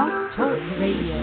Blog Talk Radio.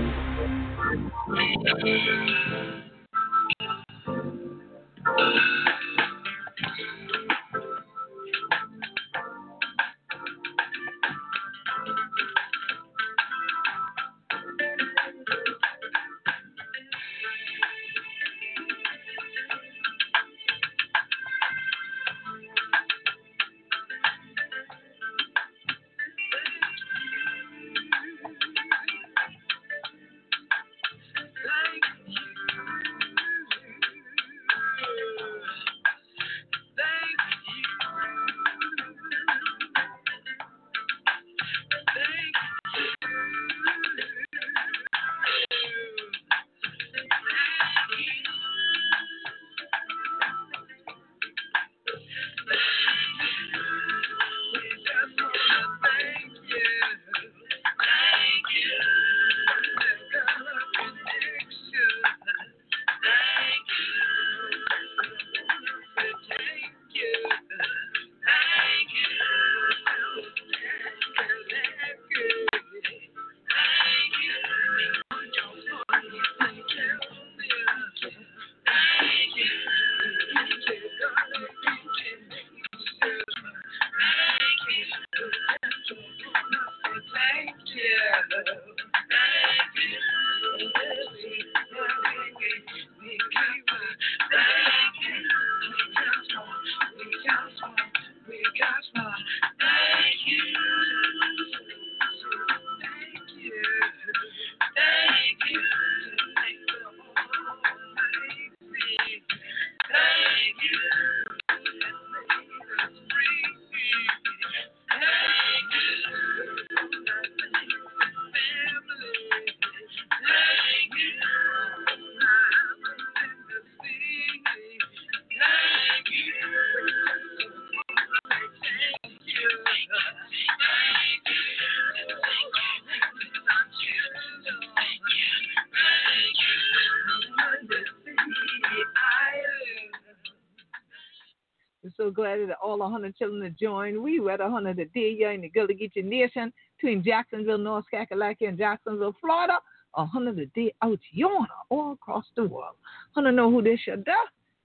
All 100 children to join. We were the 100 today here in the Gullah Geechee Nation between Jacksonville, North Kakalaki, and Jacksonville, Florida. A 100 a day out yonder all across the world. 100 know who this should do?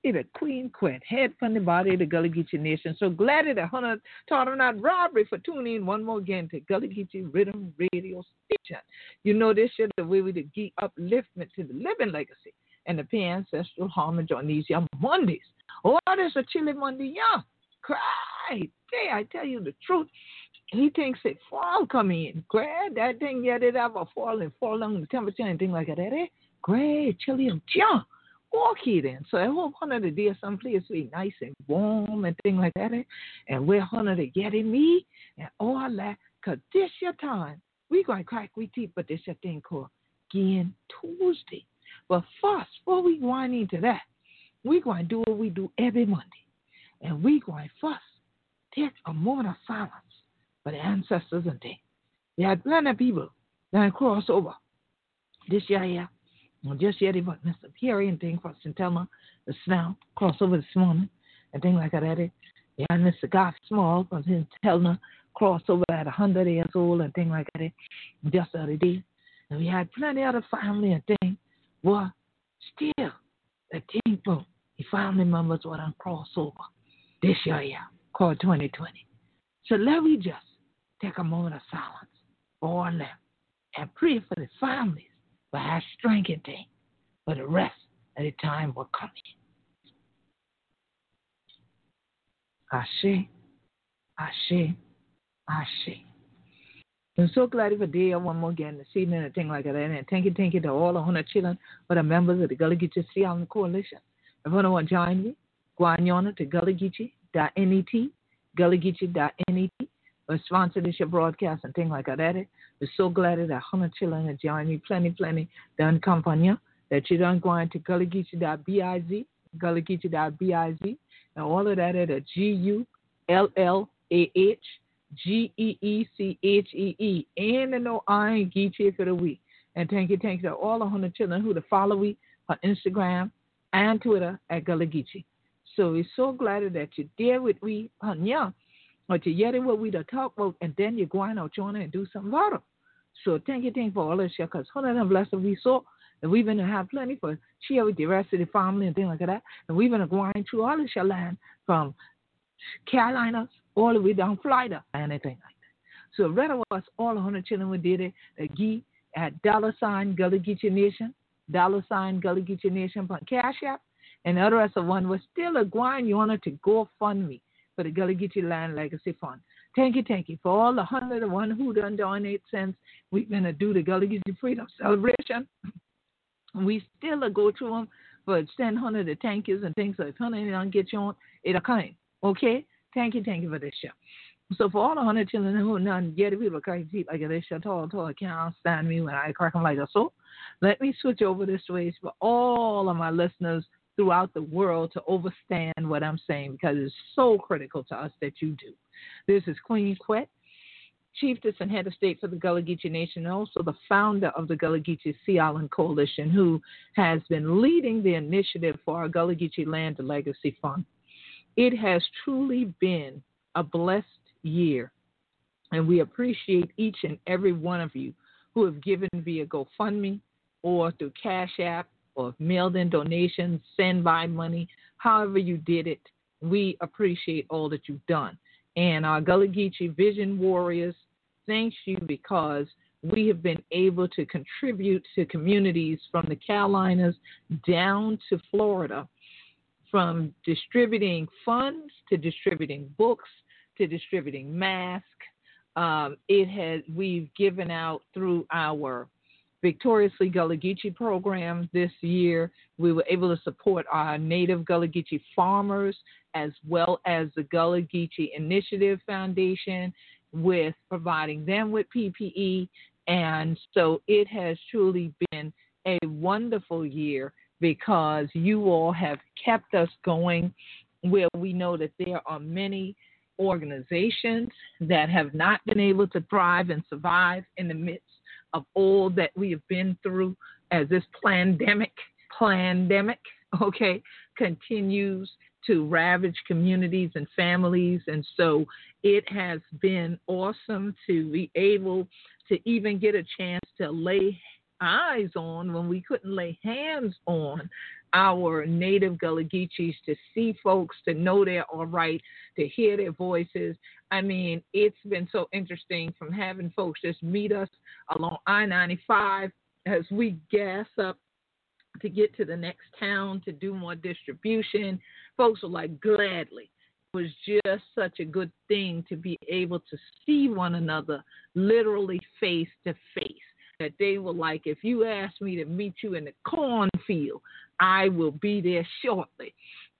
It's a Queen Quet, head from the body of the Gullah Geechee Nation. So glad that 100 taught her not robbery for tuning in one more again to Gullah Geechee Riddim Radio Station. You know this is the way we to give upliftment to the living legacy and the pay ancestral homage on these young Mondays. Oh, there's a chilly Monday, yeah. Cry. Hey, I tell you the truth. He thinks it fall coming in. Great, that thing yet it ever fall and fall on the temperature and things like that. Eh? Great, chilly and jump. Walk it in. So I hope one of the days someplace be nice and warm and things like that. Eh? And we're one of the getting me and all that. Cause this your time. We gonna crack we teeth, but this your thing called Again Tuesday. But first, before we go into that, going to do what we do every Monday. And we're going first take a moment of silence for the ancestors and things. We had plenty of people that cross over this year here. And just yet, but Mr. Perry and things St. Helena, the Snow, cross over this morning and things like that. Yeah, and Mr. Goff Small from St. Crossed over at 100 years old and things like that just the other day. And we had plenty of other family and things. Well, still, the people the family members were on crossover this year, yeah, called 2020. So let me just take a moment of silence for them and pray for the families for our strength and thing for the rest of the time will come in. Ashe, Ashe, Ashe. I'm so glad for day one more again this evening and a thing like that. And thank you, thank you to all the 100 children for the members of the Gullah Geechee Sea Island Coalition. You want to join me, yonder to gullah-geechee.net, or sponsor this your broadcast and things like that. Eh? We're so glad that 100 children have joined me. Plenty, plenty done company that you don't go into gullah-geechee.biz, gullah-geechee.biz, and all of that eh? at G-U-L-L-A-H, G-E-E-C-H-E-E, and the no I Geechee for the week. And thank you, thank you to all the 100 children who to follow me on Instagram, and Twitter at Gullah Geechee. So we're so glad that you're there with me, Hanya, but you're hearing what we to talk about, and then you're going out joining and do something about it. So thank you, thank you for all this, because of them blessed we saw. And we've been to have plenty for share with the rest of the family and things like that. And we've been to going through all this land from Carolinas all the way down Florida and anything like that. So rather was all hundred children we did it, the Gee at dollar sign Gullah Geechee Nation, dollar sign Gullah Geechee Nation on Cash App. And the other rest of one was still a going you wanted to go fund me for the Gullah Geechee Land Legacy Fund. Thank you, thank you for all the hundred and one who done donate cents. We're gonna do the Gullah Geechee Freedom Celebration. We still go through them for send hundred of thank yous and things. So if honey don't get you on, it'll come. Okay? Thank you, thank you for this show. So for all the hundred children who none get people crazy deep like this show tall tall can't stand me when I crack them like a so let me switch over this way for all of my listeners throughout the world to understand what I'm saying because it's so critical to us that you do. This is Queen Quet, chiefess and head of state for the Gullah Geechee Nation, and also the founder of the Gullah Geechee Sea Island Coalition, who has been leading the initiative for our Gullah Geechee Land Legacy Fund. It has truly been a blessed year, and we appreciate each and every one of you who have given via GoFundMe or through Cash App or mailed in donations, send by money, however you did it. We appreciate all that you've done. And our Gullah Geechee Vision Warriors, thanks you because we have been able to contribute to communities from the Carolinas down to Florida, from distributing funds to distributing books to distributing masks. Um, it has we've given out through our Victoriously Gullah Geechee program this year. We were able to support our native Gullah Geechee farmers as well as the Gullah Geechee Initiative Foundation with providing them with PPE. And so it has truly been a wonderful year because you all have kept us going where we know that there are many organizations that have not been able to thrive and survive in the midst of all that we have been through as this pandemic, pandemic, okay, continues to ravage communities and families. And so it has been awesome to be able to even get a chance to lay eyes on when we couldn't lay hands on our native Gullah Geechees to see folks, to know they're all right, to hear their voices. I mean, it's been so interesting from having folks just meet us along I 95 as we gas up to get to the next town to do more distribution. Folks were like, gladly. It was just such a good thing to be able to see one another literally face to face that they were like, if you ask me to meet you in the cornfield, I will be there shortly.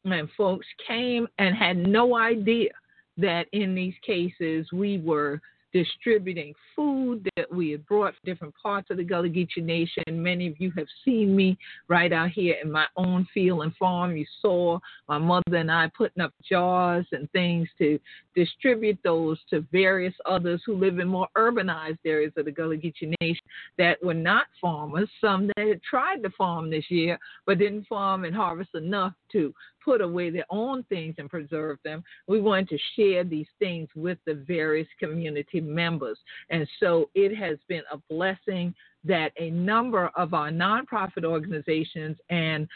And folks came and had no idea that in these cases we were distributing food that we had brought from different parts of the Gullah Geechee Nation. Many of you have seen me right out here in my own field and farm. You saw my mother and I putting up jars and things to distribute those to various others who live in more urbanized areas of the Gullah Geechee Nation that were not farmers. Some that had tried to farm this year but didn't farm and harvest enough to put away their own things and preserve them. We wanted to share these things with the various community members. And so it has been a blessing that a number of our nonprofit organizations and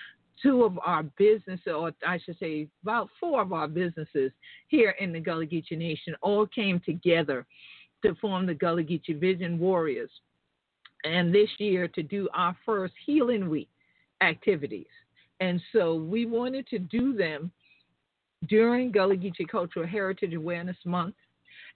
two of our businesses, or I should say about four of our businesses here in the Gullah Geechee Nation all came together to form the Gullah Geechee Vision Warriors. And this year to do our first Healing Week activities. And so we wanted to do them during Gullah Geechee Cultural Heritage Awareness Month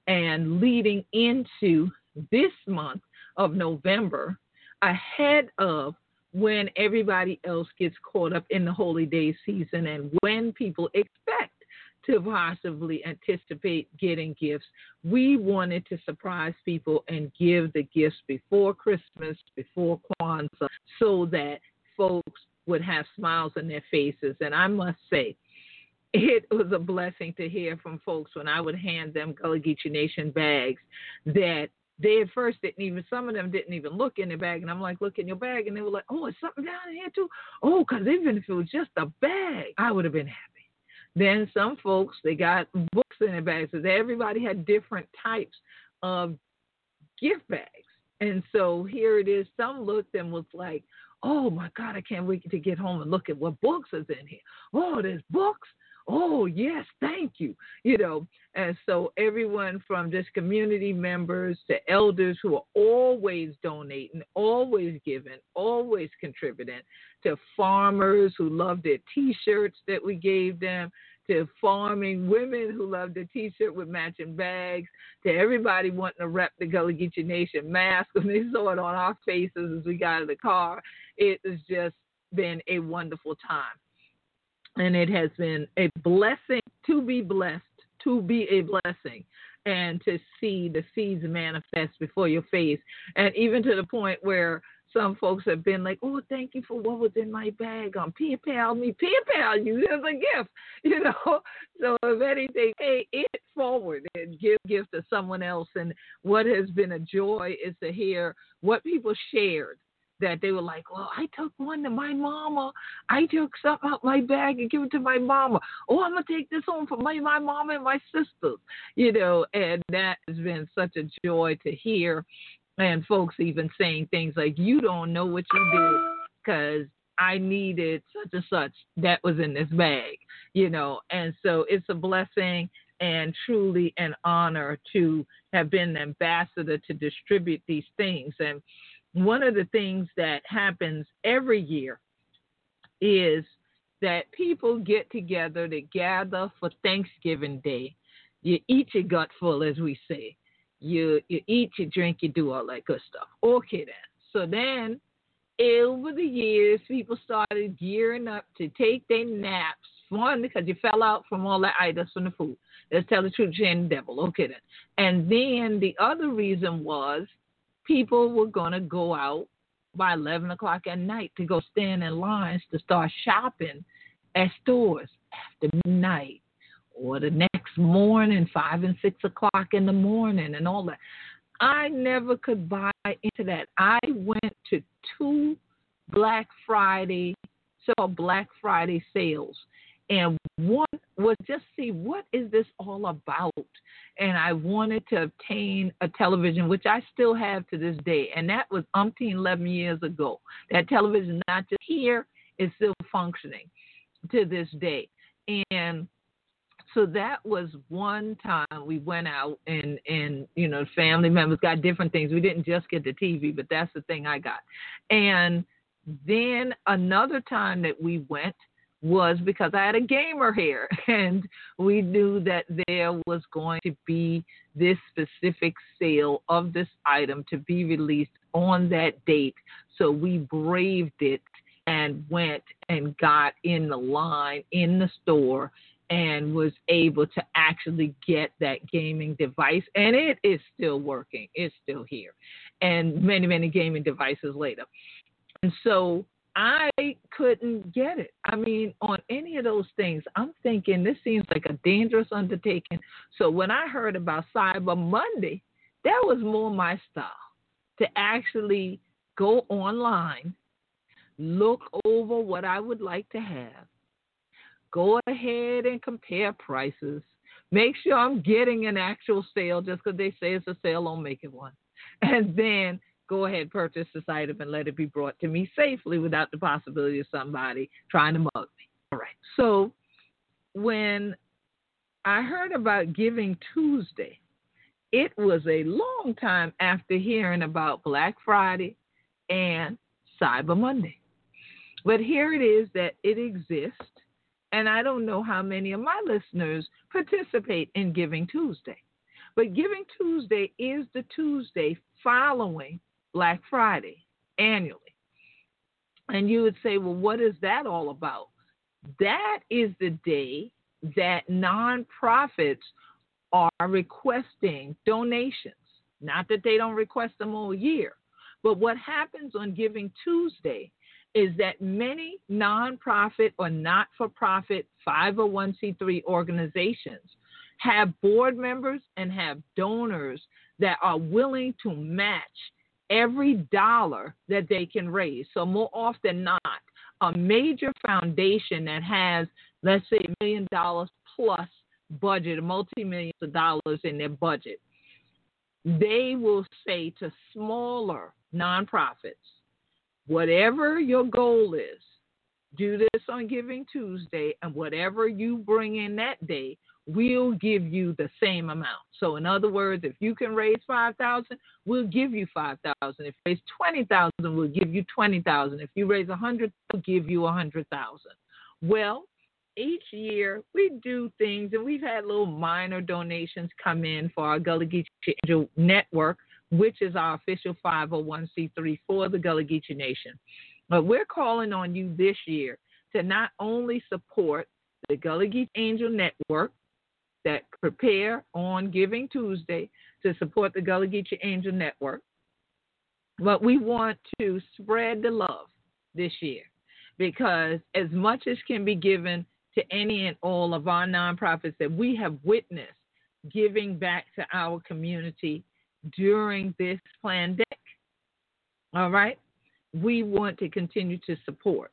and leading into this month of November ahead of when everybody else gets caught up in the holy day season and when people expect to possibly anticipate getting gifts. We wanted to surprise people and give the gifts before Christmas, before Kwanzaa, so that folks would have smiles on their faces. And I must say, it was a blessing to hear from folks when I would hand them Gullah Geechee Nation bags that they at first didn't even, some of them didn't even look in the bag. And I'm like, look in your bag. And they were like, oh, it's something down here too. Oh, because even if it was just a bag, I would have been happy. Then some folks, they got books in their bags. So everybody had different types of gift bags And so here it is. Some looked and was like, oh my God, I can't wait to get home and look at what books is in here. Oh, there's books. Oh, yes, thank you. You know, and so everyone from just community members to elders who are always donating, always giving, always contributing, to farmers who love their t shirts that we gave them, to farming women who love the t-shirt with matching bags, to everybody wanting to rep the Gullah Geechee Nation mask when they saw it on our faces as we got in the car. It has just been a wonderful time. And it has been a blessing to be blessed, to be a blessing, and to see the seeds manifest before your face. And even to the point where some folks have been like, "Oh, thank you for what was in my bag. Um, PayPal me, PayPal you as a gift, you know." So if anything, pay it forward and give gift to someone else. And what has been a joy is to hear what people shared. That they were like, well, I took one to my mama. I took something out my bag and give it to my mama. Oh, I'm gonna take this home for my my mama and my sisters. You know, and that has been such a joy to hear and folks even saying things like, "You don't know what you did because I needed such and such that was in this bag," you know. And so it's a blessing and truly an honor to have been an ambassador to distribute these things. And one of the things that happens every year is that people get together to gather for Thanksgiving Day. You eat your gut full, as we say you you eat, you drink, you do all that good stuff. Okay then. So then over the years people started gearing up to take their naps. One, because you fell out from all that items from the food. Let's tell the truth, Jane the devil. Okay then. And then the other reason was people were gonna go out by eleven o'clock at night to go stand in lines to start shopping at stores after midnight or the next morning, five and six o'clock in the morning, and all that. I never could buy into that. I went to two Black Friday, so Black Friday sales, and one was just see what is this all about. And I wanted to obtain a television, which I still have to this day, and that was umpteen eleven years ago. That television, not just here, is still functioning to this day, and so that was one time we went out and and you know family members got different things. We didn't just get the tv but that's the thing i got. And then another time that we went was because i had a gamer here and we knew that there was going to be this specific sale of this item to be released on that date. So we braved it and went and got in the line in the store and was able to actually get that gaming device. And it is still working, it's still here, and many, many gaming devices later. And so I couldn't get it. I mean, on any of those things, I'm thinking this seems like a dangerous undertaking. So when I heard about Cyber Monday, that was more my style to actually go online, look over what I would like to have, go ahead and compare prices. Make sure I'm getting an actual sale just because they say it's a sale, don't make it one. And then go ahead, purchase this item and let it be brought to me safely without the possibility of somebody trying to mug me. All right. So when I heard about Giving Tuesday, it was a long time after hearing about Black Friday and Cyber Monday. But here it is that it exists and I don't know how many of my listeners participate in Giving Tuesday. But Giving Tuesday is the Tuesday following Black Friday annually. And you would say, well, what is that all about? That is the day that nonprofits are requesting donations. Not that they don't request them all year, but what happens on Giving Tuesday is that many nonprofit or not for profit 501c3 organizations have board members and have donors that are willing to match every dollar that they can raise. So, more often not, a major foundation that has, let's say, a million dollars plus budget, multi millions of dollars in their budget, they will say to smaller nonprofits, whatever your goal is, do this on Giving Tuesday, and whatever you bring in that day, we'll give you the same amount. So, in other words, if you can raise five thousand, we'll give you five thousand. If you raise twenty thousand, we'll give you twenty thousand. If you raise a hundred, we'll give you a hundred thousand. Well, each year we do things, and we've had little minor donations come in for our Gullah Geechee Angel Network, which is our official 501c3 for the Gullah Geechee Nation. But we're calling on you this year to not only support the Gullah Geechee Angel Network that prepare on Giving Tuesday to support the Gullah Geechee Angel Network, but we want to spread the love this year because as much as can be given to any and all of our nonprofits that we have witnessed giving back to our community during this pandemic. All right? We want to continue to support.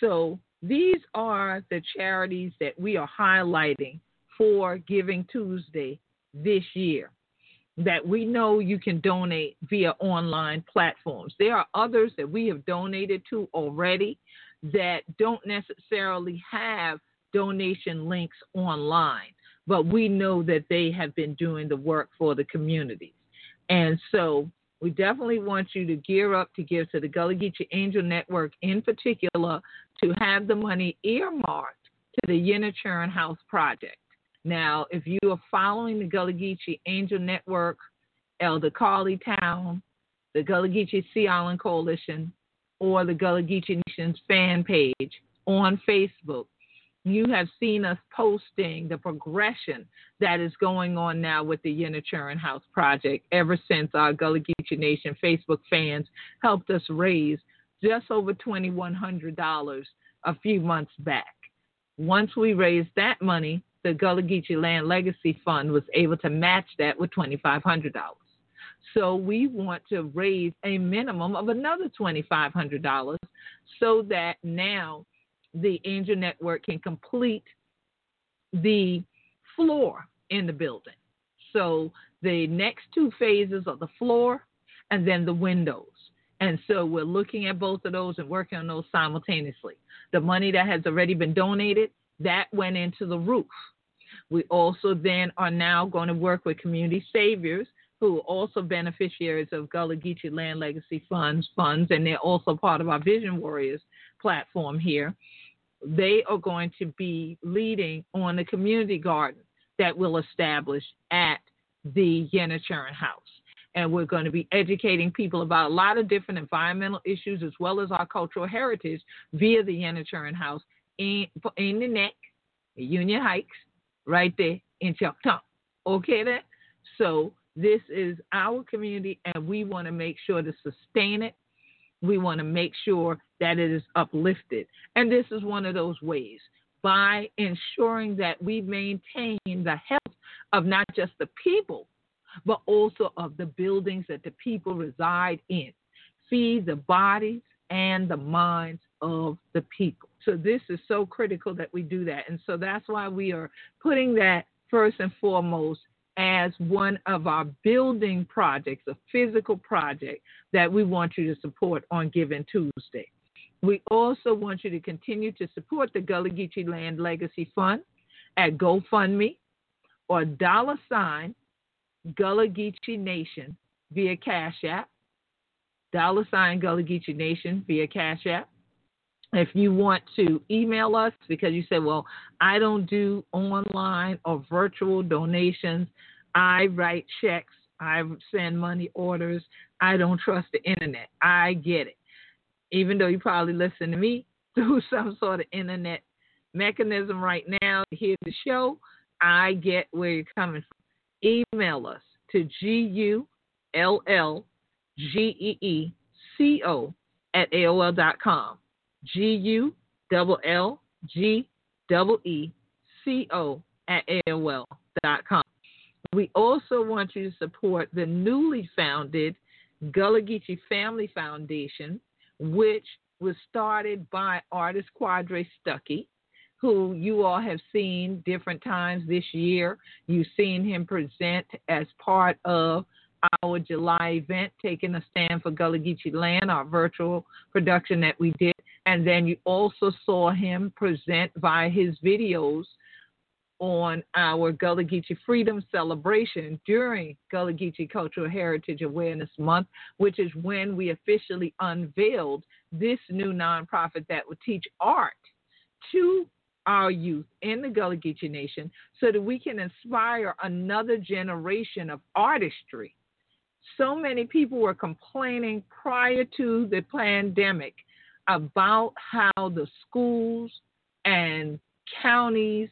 So these are the charities that we are highlighting for Giving Tuesday this year that we know you can donate via online platforms. There are others that we have donated to already that don't necessarily have donation links online, but we know that they have been doing the work for the communities. And so we definitely want you to gear up to give to the Gullah Geechee Angel Network in particular to have the money earmarked to the Yinnetchern House Project. Now, if you are following the Gullah Geechee Angel Network, Elder Carly Town, the Gullah Geechee Sea Island Coalition, or the Gullah Geechee Nations fan page on Facebook, you have seen us posting the progression that is going on now with the Yinnetchern House Project ever since our Gullah Geechee Nation Facebook fans helped us raise just over $2,100 a few months back. Once we raised that money, the Gullah Geechee Land Legacy Fund was able to match that with $2,500. So we want to raise a minimum of another $2,500 so that now the Angel Network can complete the floor in the building. So the next two phases are the floor and then the windows. And so we're looking at both of those and working on those simultaneously. The money that has already been donated, that went into the roof. We also then are now going to work with Community Saviors, who are also beneficiaries of Gullah Geechee Land Legacy Funds funds, and they're also part of our Vision Warriors platform here they are going to be leading on the community garden that we'll establish at the Yinnetchern House. And we're going to be educating people about a lot of different environmental issues as well as our cultural heritage via the Yinnetchern House in, in the neck, Union Heights, right there in Choctaw. Okay, then? So this is our community, and we want to make sure to sustain it we want to make sure that it is uplifted. And this is one of those ways by ensuring that we maintain the health of not just the people, but also of the buildings that the people reside in. Feed the bodies and the minds of the people. So, this is so critical that we do that. And so, that's why we are putting that first and foremost as one of our building projects, a physical project that we want you to support on Giving Tuesday. We also want you to continue to support the Gullah Geechee Land Legacy Fund at GoFundMe or dollar sign Gullah Geechee Nation via Cash App. Dollar sign Gullah Geechee Nation via Cash App. If you want to email us because you said, well, I don't do online or virtual donations, I write checks, I send money orders, I don't trust the internet. I get it. Even though you probably listen to me through some sort of internet mechanism right now to hear the show, I get where you're coming from. Email us to G U L L G E E C O at AOL.com. G U double L G double E C O at AOL.com. We also want you to support the newly founded Gullah Geechee Family Foundation, which was started by artist Quadre Stuckey, who you all have seen different times this year. You've seen him present as part of our July event, Taking a Stand for Gullah Geechee Land, our virtual production that we did. And then you also saw him present via his videos on our Gullah Geechee Freedom Celebration during Gullah Geechee Cultural Heritage Awareness Month, which is when we officially unveiled this new nonprofit that will teach art to our youth in the Gullah Geechee Nation so that we can inspire another generation of artistry. So many people were complaining prior to the pandemic about how the schools and counties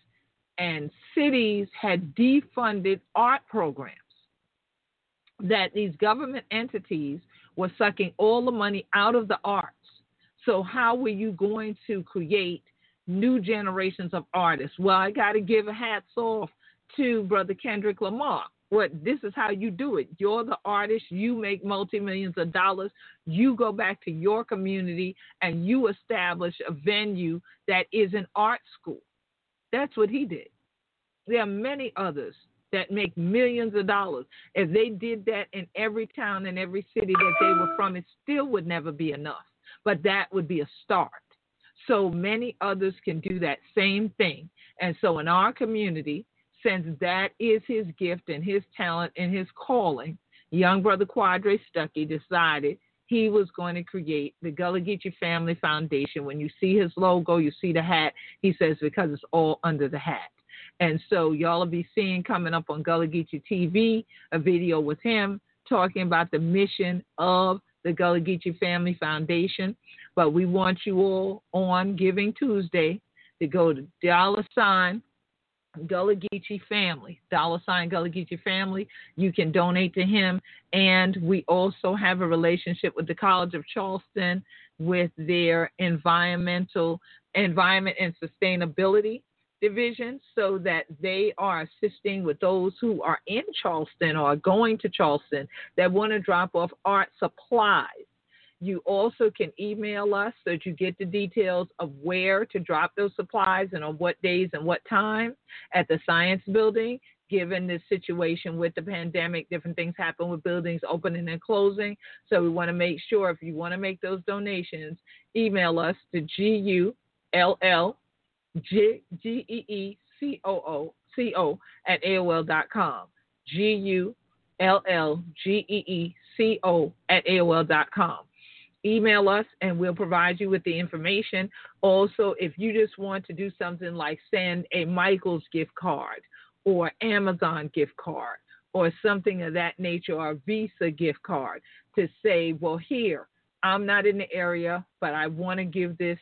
and cities had defunded art programs, that these government entities were sucking all the money out of the arts. So, how were you going to create new generations of artists? Well, I got to give a hats off to Brother Kendrick Lamar. What this is how you do it. You're the artist. You make multi millions of dollars. You go back to your community and you establish a venue that is an art school. That's what he did. There are many others that make millions of dollars. If they did that in every town and every city that they were from, it still would never be enough. But that would be a start. So many others can do that same thing. And so in our community, since that is his gift and his talent and his calling, young brother Quadre Stuckey decided he was going to create the Gullah Geechee Family Foundation. When you see his logo, you see the hat, he says because it's all under the hat. And so y'all will be seeing coming up on Gullah Geechee TV a video with him talking about the mission of the Gullah Geechee Family Foundation. But we want you all on Giving Tuesday to go to dollar sign Gullah Geechee Family, dollar sign Gullah Geechee Family. You can donate to him. And we also have a relationship with the College of Charleston with their environmental environment and sustainability division so that they are assisting with those who are in Charleston or going to Charleston that want to drop off art supplies. You also can email us so that you get the details of where to drop those supplies and on what days and what time at the Science Building. Given the situation with the pandemic, different things happen with buildings opening and closing. So we want to make sure if you want to make those donations, email us to GULL G G E E C O O C O at AOL dot com. G U L L G E E C O at AOL dot com. Email us and we'll provide you with the information. Also, if you just want to do something like send a Michael's gift card or Amazon gift card or something of that nature or Visa gift card to say, well, here, I'm not in the area, but I want to give this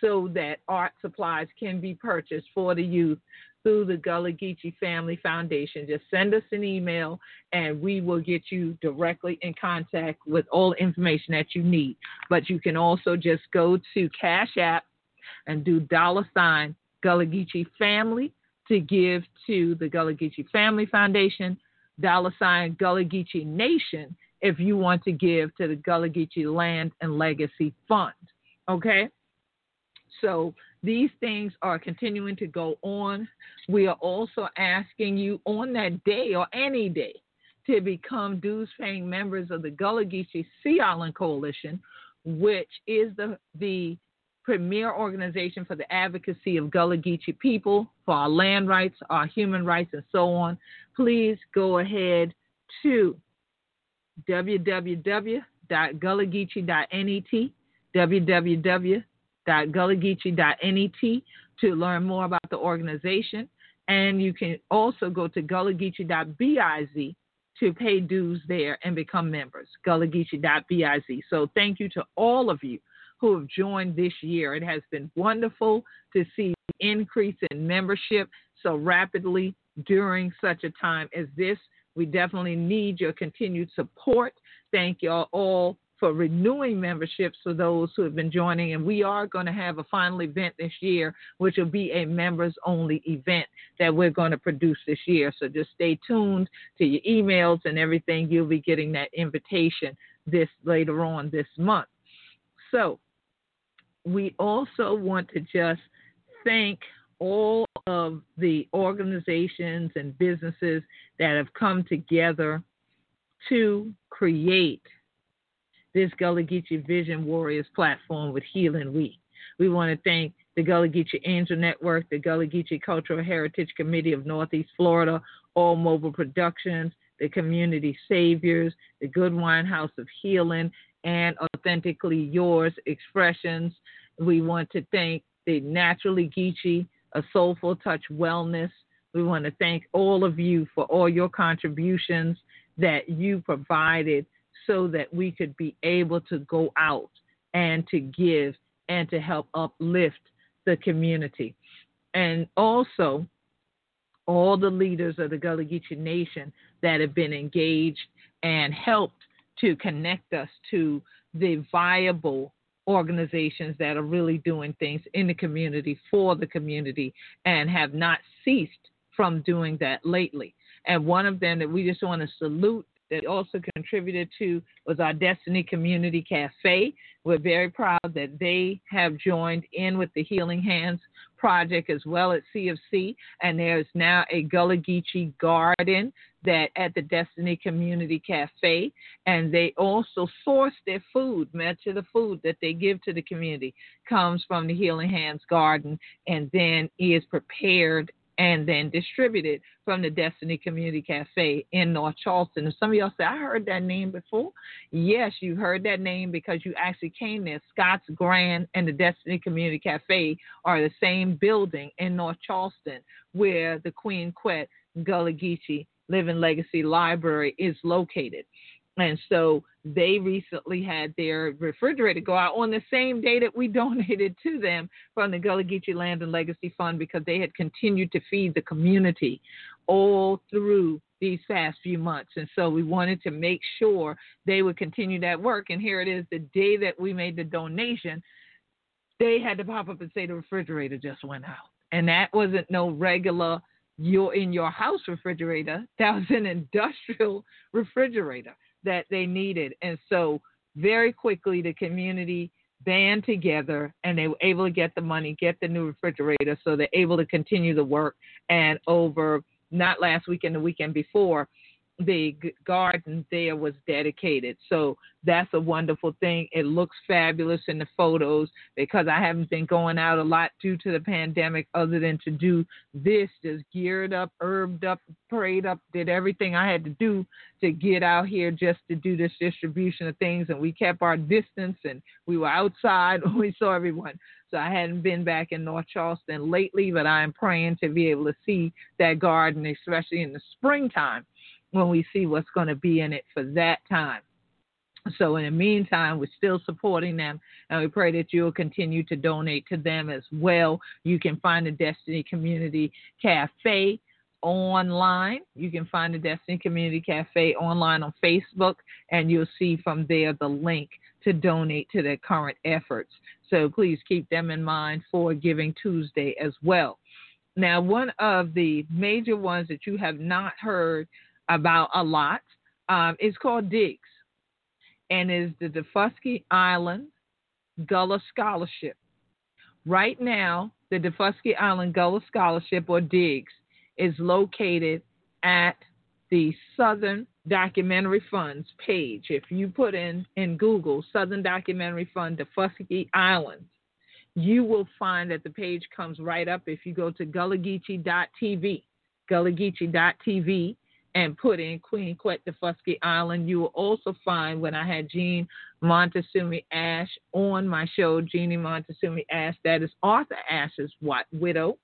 so that art supplies can be purchased for the youth through the Gullah Geechee Family Foundation. Just send us an email and we will get you directly in contact with all the information that you need. But you can also just go to Cash App and do dollar sign Gullah Geechee Family to give to the Gullah Geechee Family Foundation, dollar sign Gullah Geechee Nation if you want to give to the Gullah Geechee Land and Legacy Fund. Okay? So these things are continuing to go on. We are also asking you on that day or any day to become dues paying members of the Gullah Geechee Sea Island Coalition, which is the, the premier organization for the advocacy of Gullah Geechee people, for our land rights, our human rights, and so on. Please go ahead to www.gullahgeechee.net, www www.gullahgeechee.net to learn more about the organization. And you can also go to gullahgeechee.biz to pay dues there and become members, gullahgeechee.biz. So thank you to all of you who have joined this year. It has been wonderful to see the increase in membership so rapidly during such a time as this. We definitely need your continued support. Thank you all for renewing memberships for those who have been joining. And we are going to have a final event this year, which will be a members only event that we're going to produce this year. So just stay tuned to your emails and everything. You'll be getting that invitation this later on this month. So we also want to just thank all of the organizations and businesses that have come together to create this Gullah Geechee Vision Warriors platform with Healing We. We want to thank the Gullah Geechee Angel Network, the Gullah Geechee Cultural Heritage Committee of Northeast Florida, All Mobile Productions, the Community Saviors, the Good Wine House of Healing, and Authentically Yours Expressions. We want to thank the Naturally Geechee, A Soulful Touch Wellness. We want to thank all of you for all your contributions that you provided so that we could be able to go out and to give and to help uplift the community. And also, all the leaders of the Gullah Geechee Nation that have been engaged and helped to connect us to the viable organizations that are really doing things in the community for the community and have not ceased from doing that lately. And one of them that we just want to salute that also contributed to was our Destiny Community Cafe. We're very proud that they have joined in with the Healing Hands project as well at CFC, and there's now a Gullah Geechee garden that at the Destiny Community Cafe, and they also source their food. Much of the food that they give to the community comes from the Healing Hands Garden, and then is prepared and then distributed from the Destiny Community Cafe in North Charleston. And some of y'all say, I heard that name before. Yes, you heard that name because you actually came there. Scott's Grand and the Destiny Community Cafe are the same building in North Charleston where the Queen Quet Gullah Geechee Living Legacy Library is located. And so they recently had their refrigerator go out on the same day that we donated to them from the Gullah Geechee Land and Legacy Fund because they had continued to feed the community all through these past few months. And so we wanted to make sure they would continue that work. And here it is the day that we made the donation, they had to pop up and say the refrigerator just went out. And that wasn't no regular your in your house refrigerator. That was an industrial refrigerator that they needed. And so, very quickly, the community band together and they were able to get the money, get the new refrigerator, so they're able to continue the work. And over not last weekend, the weekend before, the garden there was dedicated. So that's a wonderful thing. It looks fabulous in the photos because I haven't been going out a lot due to the pandemic other than to do this, just geared up, herbed up, prayed up, did everything I had to do to get out here just to do this distribution of things. And we kept our distance and we were outside when we saw everyone. So I hadn't been back in North Charleston lately, but I am praying to be able to see that garden, especially in the springtime when we see what's going to be in it for that time. So, in the meantime, we're still supporting them, and we pray that you'll continue to donate to them as well. You can find the Destiny Community Cafe online. You can find the Destiny Community Cafe online on Facebook, and you'll see from there the link to donate to their current efforts. So, please keep them in mind for Giving Tuesday as well. Now, one of the major ones that you have not heard about a lot. Um, it's called DIGS and is the Daufuskie Island Gullah Scholarship. Right now, the Daufuskie Island Gullah Scholarship, or DIGS, is located at the Southern Documentary Funds page. If you put in in Google Southern Documentary Fund Daufuskie Island, you will find that the page comes right up if you go to gullahgeechee.tv, gullahgeechee.tv, and put in Queen Quet Daufuskie Island. You will also find when I had Jean Montesumi Ash on my show, Jeannie Moutoussamy-Ashe, that is Arthur Ashe's widow.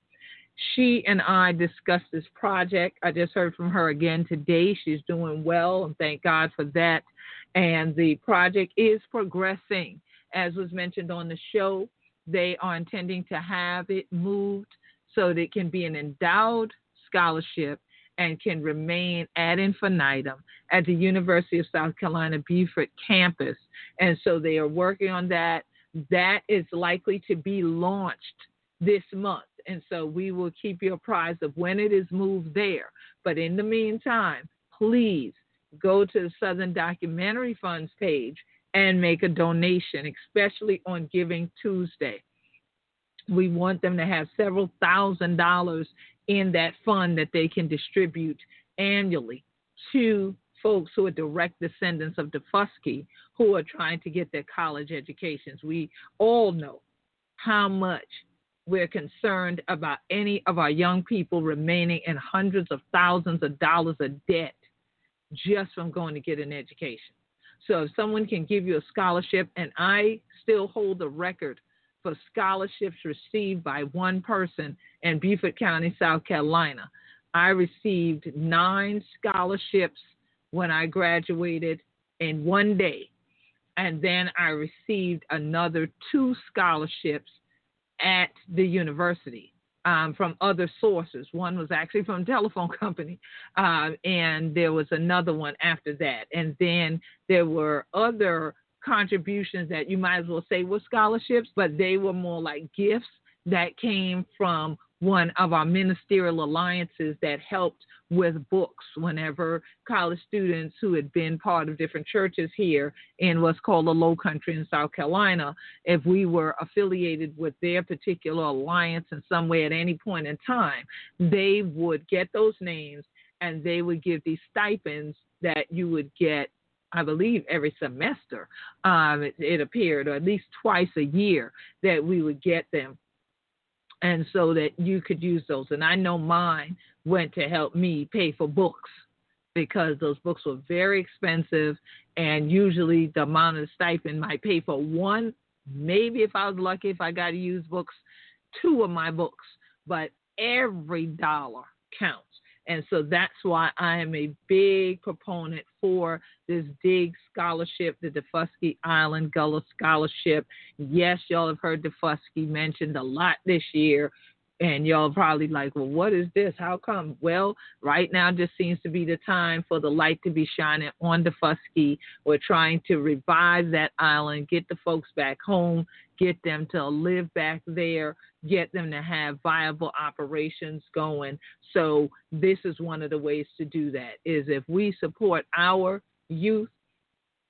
She and I discussed this project. I just heard from her again today. She's doing well, and thank God for that. And the project is progressing. As was mentioned on the show, they are intending to have it moved so that it can be an endowed scholarship and can remain ad infinitum at the University of South Carolina Beaufort campus. And so they are working on that. That is likely to be launched this month. And so we will keep you apprised of when it is moved there. But in the meantime, please go to the Southern Documentary Funds page and make a donation, especially on Giving Tuesday. We want them to have several thousand dollars in that fund that they can distribute annually to folks who are direct descendants of Daufuskie who are trying to get their college educations. We all know how much we're concerned about any of our young people remaining in hundreds of thousands of dollars of debt just from going to get an education. So if someone can give you a scholarship, and I still hold the record for scholarships received by one person in Beaufort County, South Carolina. I received nine scholarships when I graduated in one day. And then I received another two scholarships at the university um, from other sources. One was actually from a telephone company, uh, and there was another one after that. And then there were other contributions that you might as well say were scholarships, but they were more like gifts that came from one of our ministerial alliances that helped with books whenever college students who had been part of different churches here in what's called the Low Country in South Carolina, if we were affiliated with their particular alliance in some way at any point in time, they would get those names and they would give these stipends that you would get I believe every semester um, it, it, appeared, or at least twice a year that we would get them and so that you could use those. And I know mine went to help me pay for books because those books were very expensive, and usually the amount of stipend might pay for one, maybe if I was lucky, if I got to use books, two of my books, but every dollar counts. And so that's why I am a big proponent for this DIG scholarship, the Daufuskie Island Gullah Scholarship. Yes, y'all have heard Daufuskie mentioned a lot this year. And y'all probably like, well, what is this? How come? Well, right now just seems to be the time for the light to be shining on Daufuskie. We're trying to revive that island, get the folks back home, get them to live back there, get them to have viable operations going. So this is one of the ways to do that is if we support our youth,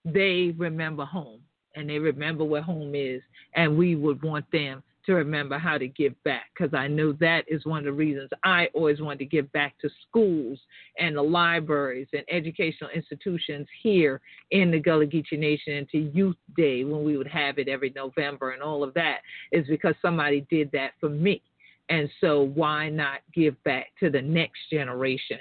they remember home and they remember what home is and we would want them to remember how to give back because I know that is one of the reasons I always wanted to give back to schools and the libraries and educational institutions here in the Gullah Geechee Nation and to Youth Day when we would have it every November and all of that is because somebody did that for me. And so, why not give back to the next generation?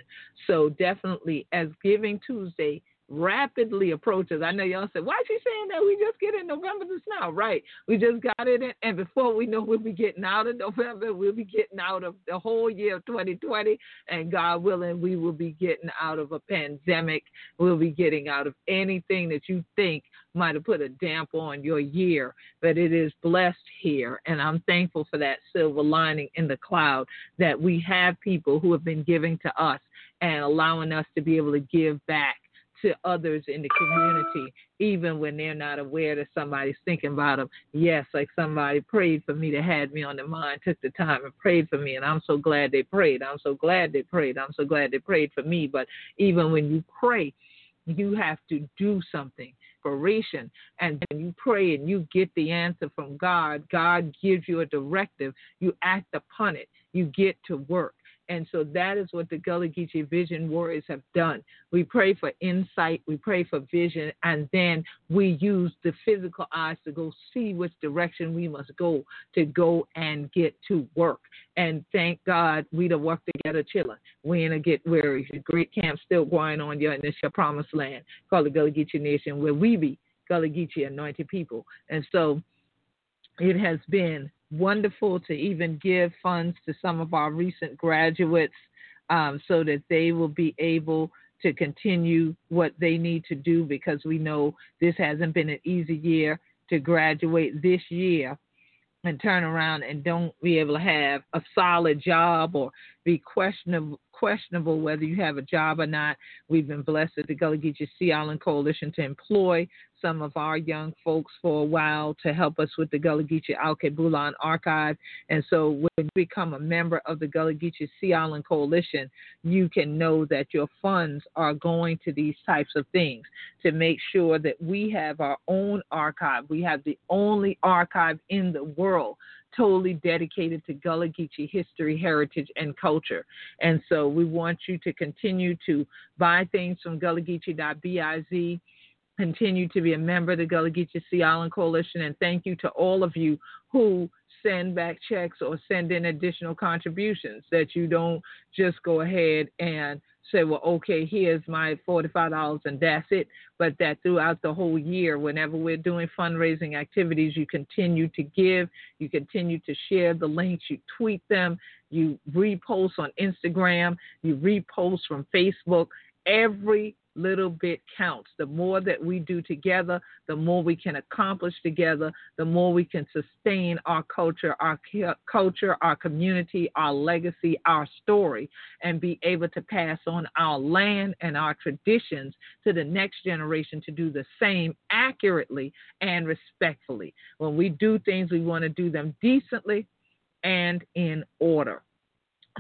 So, definitely, as Giving Tuesday rapidly approaches. I know y'all said, why is she saying that? We just get in November just now. Right. We just got it in. And before we know we'll be getting out of November, we'll be getting out of the whole year of 2020. And God willing, we will be getting out of a pandemic. We'll be getting out of anything that you think might have put a damp on your year. But it is blessed here. And I'm thankful for that silver lining in the cloud that we have people who have been giving to us and allowing us to be able to give back to others in the community, even when they're not aware that somebody's thinking about them. Yes, like somebody prayed for me that had me on their mind, took the time and prayed for me, and I'm so glad they prayed. I'm so glad they prayed. I'm so glad they prayed for me. But even when you pray, you have to do something inspiration and then you pray and you get the answer from God, God gives you a directive, you act upon it, you get to work. And so that is what the Gullah Geechee Vision Warriors have done. We pray for insight, we pray for vision, and then we use the physical eyes to go see which direction we must go to go and get to work. And thank God we to work together chilling. We ain't a get weary. The great camp still going on here in this your promised land called the Gullah Geechee Nation where we be Gullah Geechee anointed people. And so it has been wonderful to even give funds to some of our recent graduates um, so that they will be able to continue what they need to do because we know this hasn't been an easy year to graduate this year and turn around and don't be able to have a solid job or be questionable questionable whether you have a job or not. We've been blessed at the Gullah Geechee Sea Island Coalition to employ some of our young folks for a while to help us with the Gullah Geechee Alkebulan archive. And so when you become a member of the Gullah Geechee Sea Island Coalition, you can know that your funds are going to these types of things to make sure that we have our own archive. We have the only archive in the world totally dedicated to Gullah Geechee history, heritage, and culture. And so we want you to continue to buy things from gullahgeechee.biz, continue to be a member of the Gullah Geechee Sea Island Coalition, and thank you to all of you who send back checks or send in additional contributions, that you don't just go ahead and say, well, okay, here's my $45 and that's it. But that throughout the whole year, whenever we're doing fundraising activities, you continue to give, you continue to share the links, you tweet them, you repost on Instagram, you repost from Facebook. Every little bit counts. The more that we do together, the more we can accomplish together, the more we can sustain our culture, our culture, our community, our legacy, our story, and be able to pass on our land and our traditions to the next generation to do the same accurately and respectfully. When we do things, we want to do them decently and in order.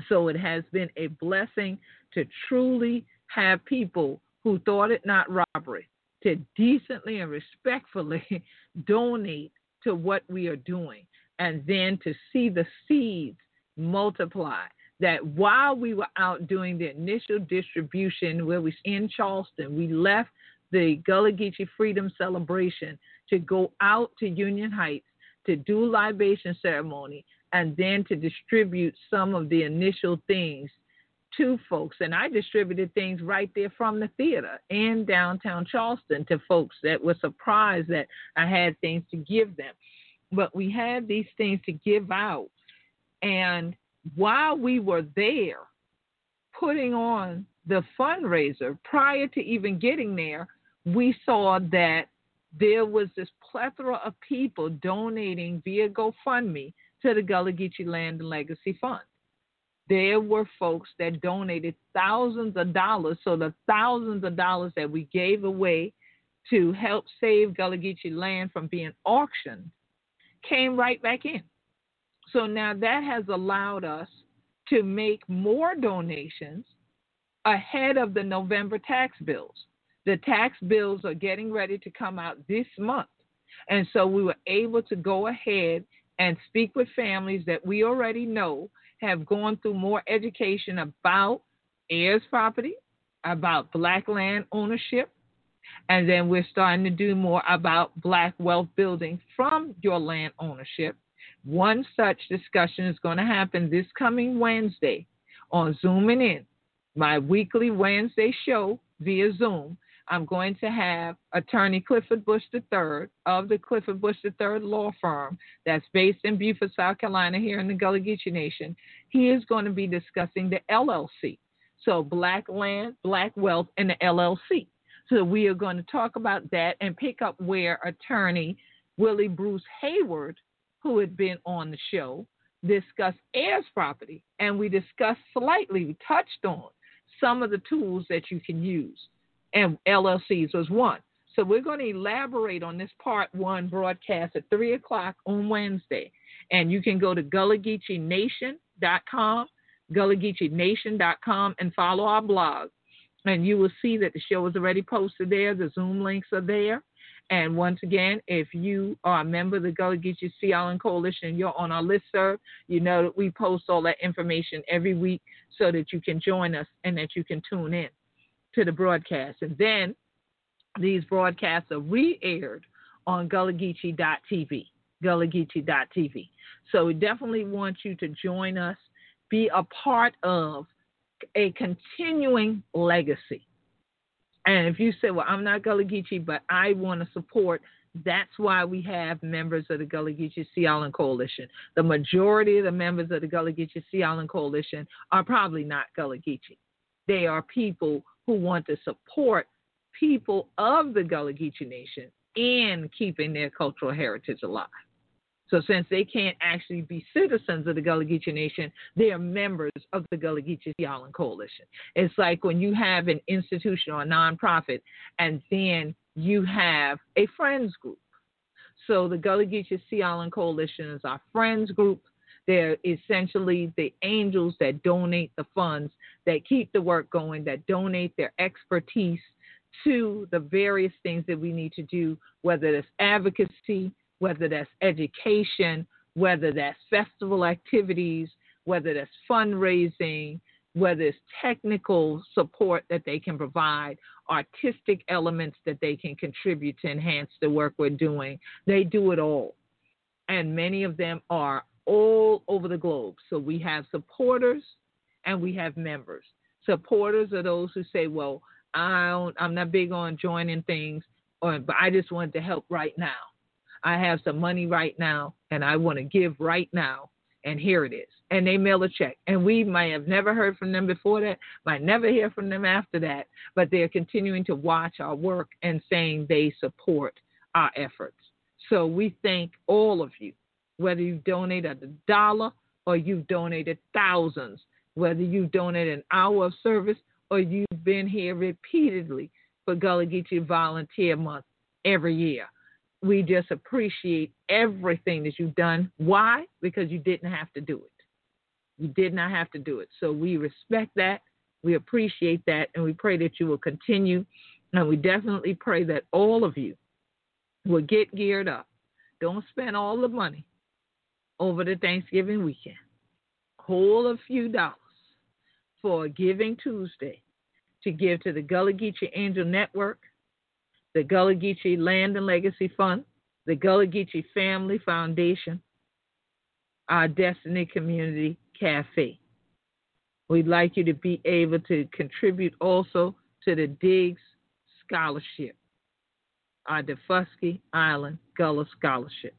So it has been a blessing to truly have people who thought it not robbery to decently and respectfully donate to what we are doing and then to see the seeds multiply. That while we were out doing the initial distribution where we in Charleston, we left the Gullah Geechee Freedom Celebration to go out to Union Heights to do libation ceremony and then to distribute some of the initial things to folks, and I distributed things right there from the theater in downtown Charleston to folks that were surprised that I had things to give them. But we had these things to give out, and while we were there putting on the fundraiser, prior to even getting there, we saw that there was this plethora of people donating via GoFundMe to the Gullah Geechee Land and Legacy Fund there were folks that donated thousands of dollars. So the thousands of dollars that we gave away to help save Gullah Geechee land from being auctioned came right back in. So now that has allowed us to make more donations ahead of the November tax bills. The tax bills are getting ready to come out this month. And so we were able to go ahead and speak with families that we already know have gone through more education about heirs property, about black land ownership, and then we're starting to do more about black wealth building from your land ownership. One such discussion is going to happen this coming Wednesday on Zooming In, my weekly Wednesday show via Zoom I'm going to have attorney Clifford Bush III of the Clifford Bush III law firm that's based in Beaufort, South Carolina, here in the Gullah Geechee Nation. He is going to be discussing the LLC. So, Black Land, Black Wealth, and the LLC. So, we are going to talk about that and pick up where attorney Willie Bruce Hayward, who had been on the show, discussed heirs property. And we discussed slightly, we touched on some of the tools that you can use and LLCs was one. So we're going to elaborate on this part one broadcast at 3 o'clock on Wednesday. And you can go to GullahGeecheeNation.com, GullahGeecheeNation.com, and follow our blog. And you will see that the show is already posted there. The Zoom links are there. And once again, if you are a member of the Gullah Geechee Sea Island Coalition, you're on our list, sir, you know that we post all that information every week so that you can join us and that you can tune in to the broadcast. And then these broadcasts are re aired on GullahGeechee.tv. GullahGeechee.tv. So we definitely want you to join us, be a part of a continuing legacy. And if you say, well, I'm not Gullah Geechee, but I want to support, that's why we have members of the Gullah Geechee Sea Island Coalition. The majority of the members of the Gullah Geechee Sea Island Coalition are probably not Gullah Geechee. They are people who want to support people of the Gullah Geechee Nation in keeping their cultural heritage alive. So since they can't actually be citizens of the Gullah Geechee Nation, they are members of the Gullah Geechee Island Coalition. It's like when you have an institution or a nonprofit and then you have a friends group. So the Gullah Geechee Sea Island Coalition is our friends group. They're essentially the angels that donate the funds, that keep the work going, that donate their expertise to the various things that we need to do, whether that's advocacy, whether that's education, whether that's festival activities, whether that's fundraising, whether it's technical support that they can provide, artistic elements that they can contribute to enhance the work we're doing. They do it all. And many of them are all over the globe. So we have supporters and we have members. Supporters are those who say, well, I don't, I'm not big on joining things, or, but I just want to help right now. I have some money right now and I want to give right now and here it is. And they mail a check. And we might have never heard from them before that, might never hear from them after that, but they're continuing to watch our work and saying they support our efforts. So we thank all of you, whether you donated a dollar or you've donated thousands, whether you donated an hour of service or you've been here repeatedly for Gullah Geechee Volunteer Month every year we just appreciate everything that you've done. Why? Because you didn't have to do it. You did not have to do it. So we respect that. We appreciate that. And we pray that you will continue. And we definitely pray that all of you will get geared up. Don't spend all the money over the Thanksgiving weekend. Hold a few dollars for Giving Tuesday to give to the Gullah Geechee Angel Network the Gullah Geechee Land and Legacy Fund, the Gullah Geechee Family Foundation, our Destiny Community Cafe. We'd like you to be able to contribute also to the Diggs Scholarship, our Daufuskie Island Gullah Scholarship.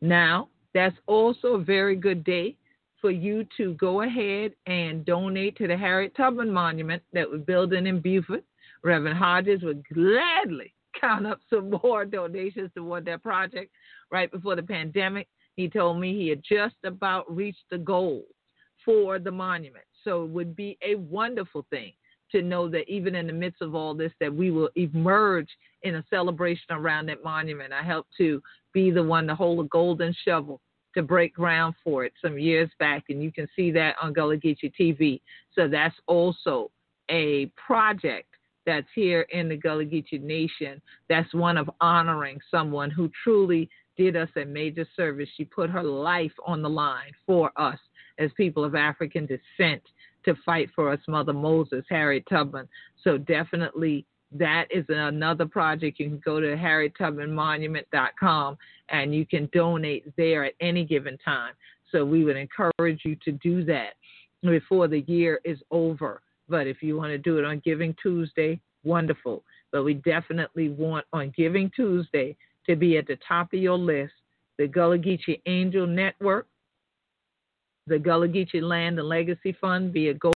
Now, that's also a very good day for you to go ahead and donate to the Harriet Tubman Monument that we're building in Beaufort. Reverend Hodges would gladly count up some more donations toward that project right before the pandemic. He told me he had just about reached the goal for the monument. So it would be a wonderful thing to know that even in the midst of all this that we will emerge in a celebration around that monument. I helped to be the one to hold a golden shovel to break ground for it some years back, and you can see that on Gullah Geechee TV. So that's also a project that's here in the Gullah Geechee Nation. That's one of honoring someone who truly did us a major service. She put her life on the line for us as people of African descent to fight for us, Mother Moses, Harriet Tubman. So definitely that is another project. You can go to harriettubmanmonument.com and you can donate there at any given time. So we would encourage you to do that before the year is over. But if you want to do it on Giving Tuesday, wonderful. But we definitely want on Giving Tuesday to be at the top of your list the Gullah Geechee Angel Network, the Gullah Geechee Land and Legacy Fund via Go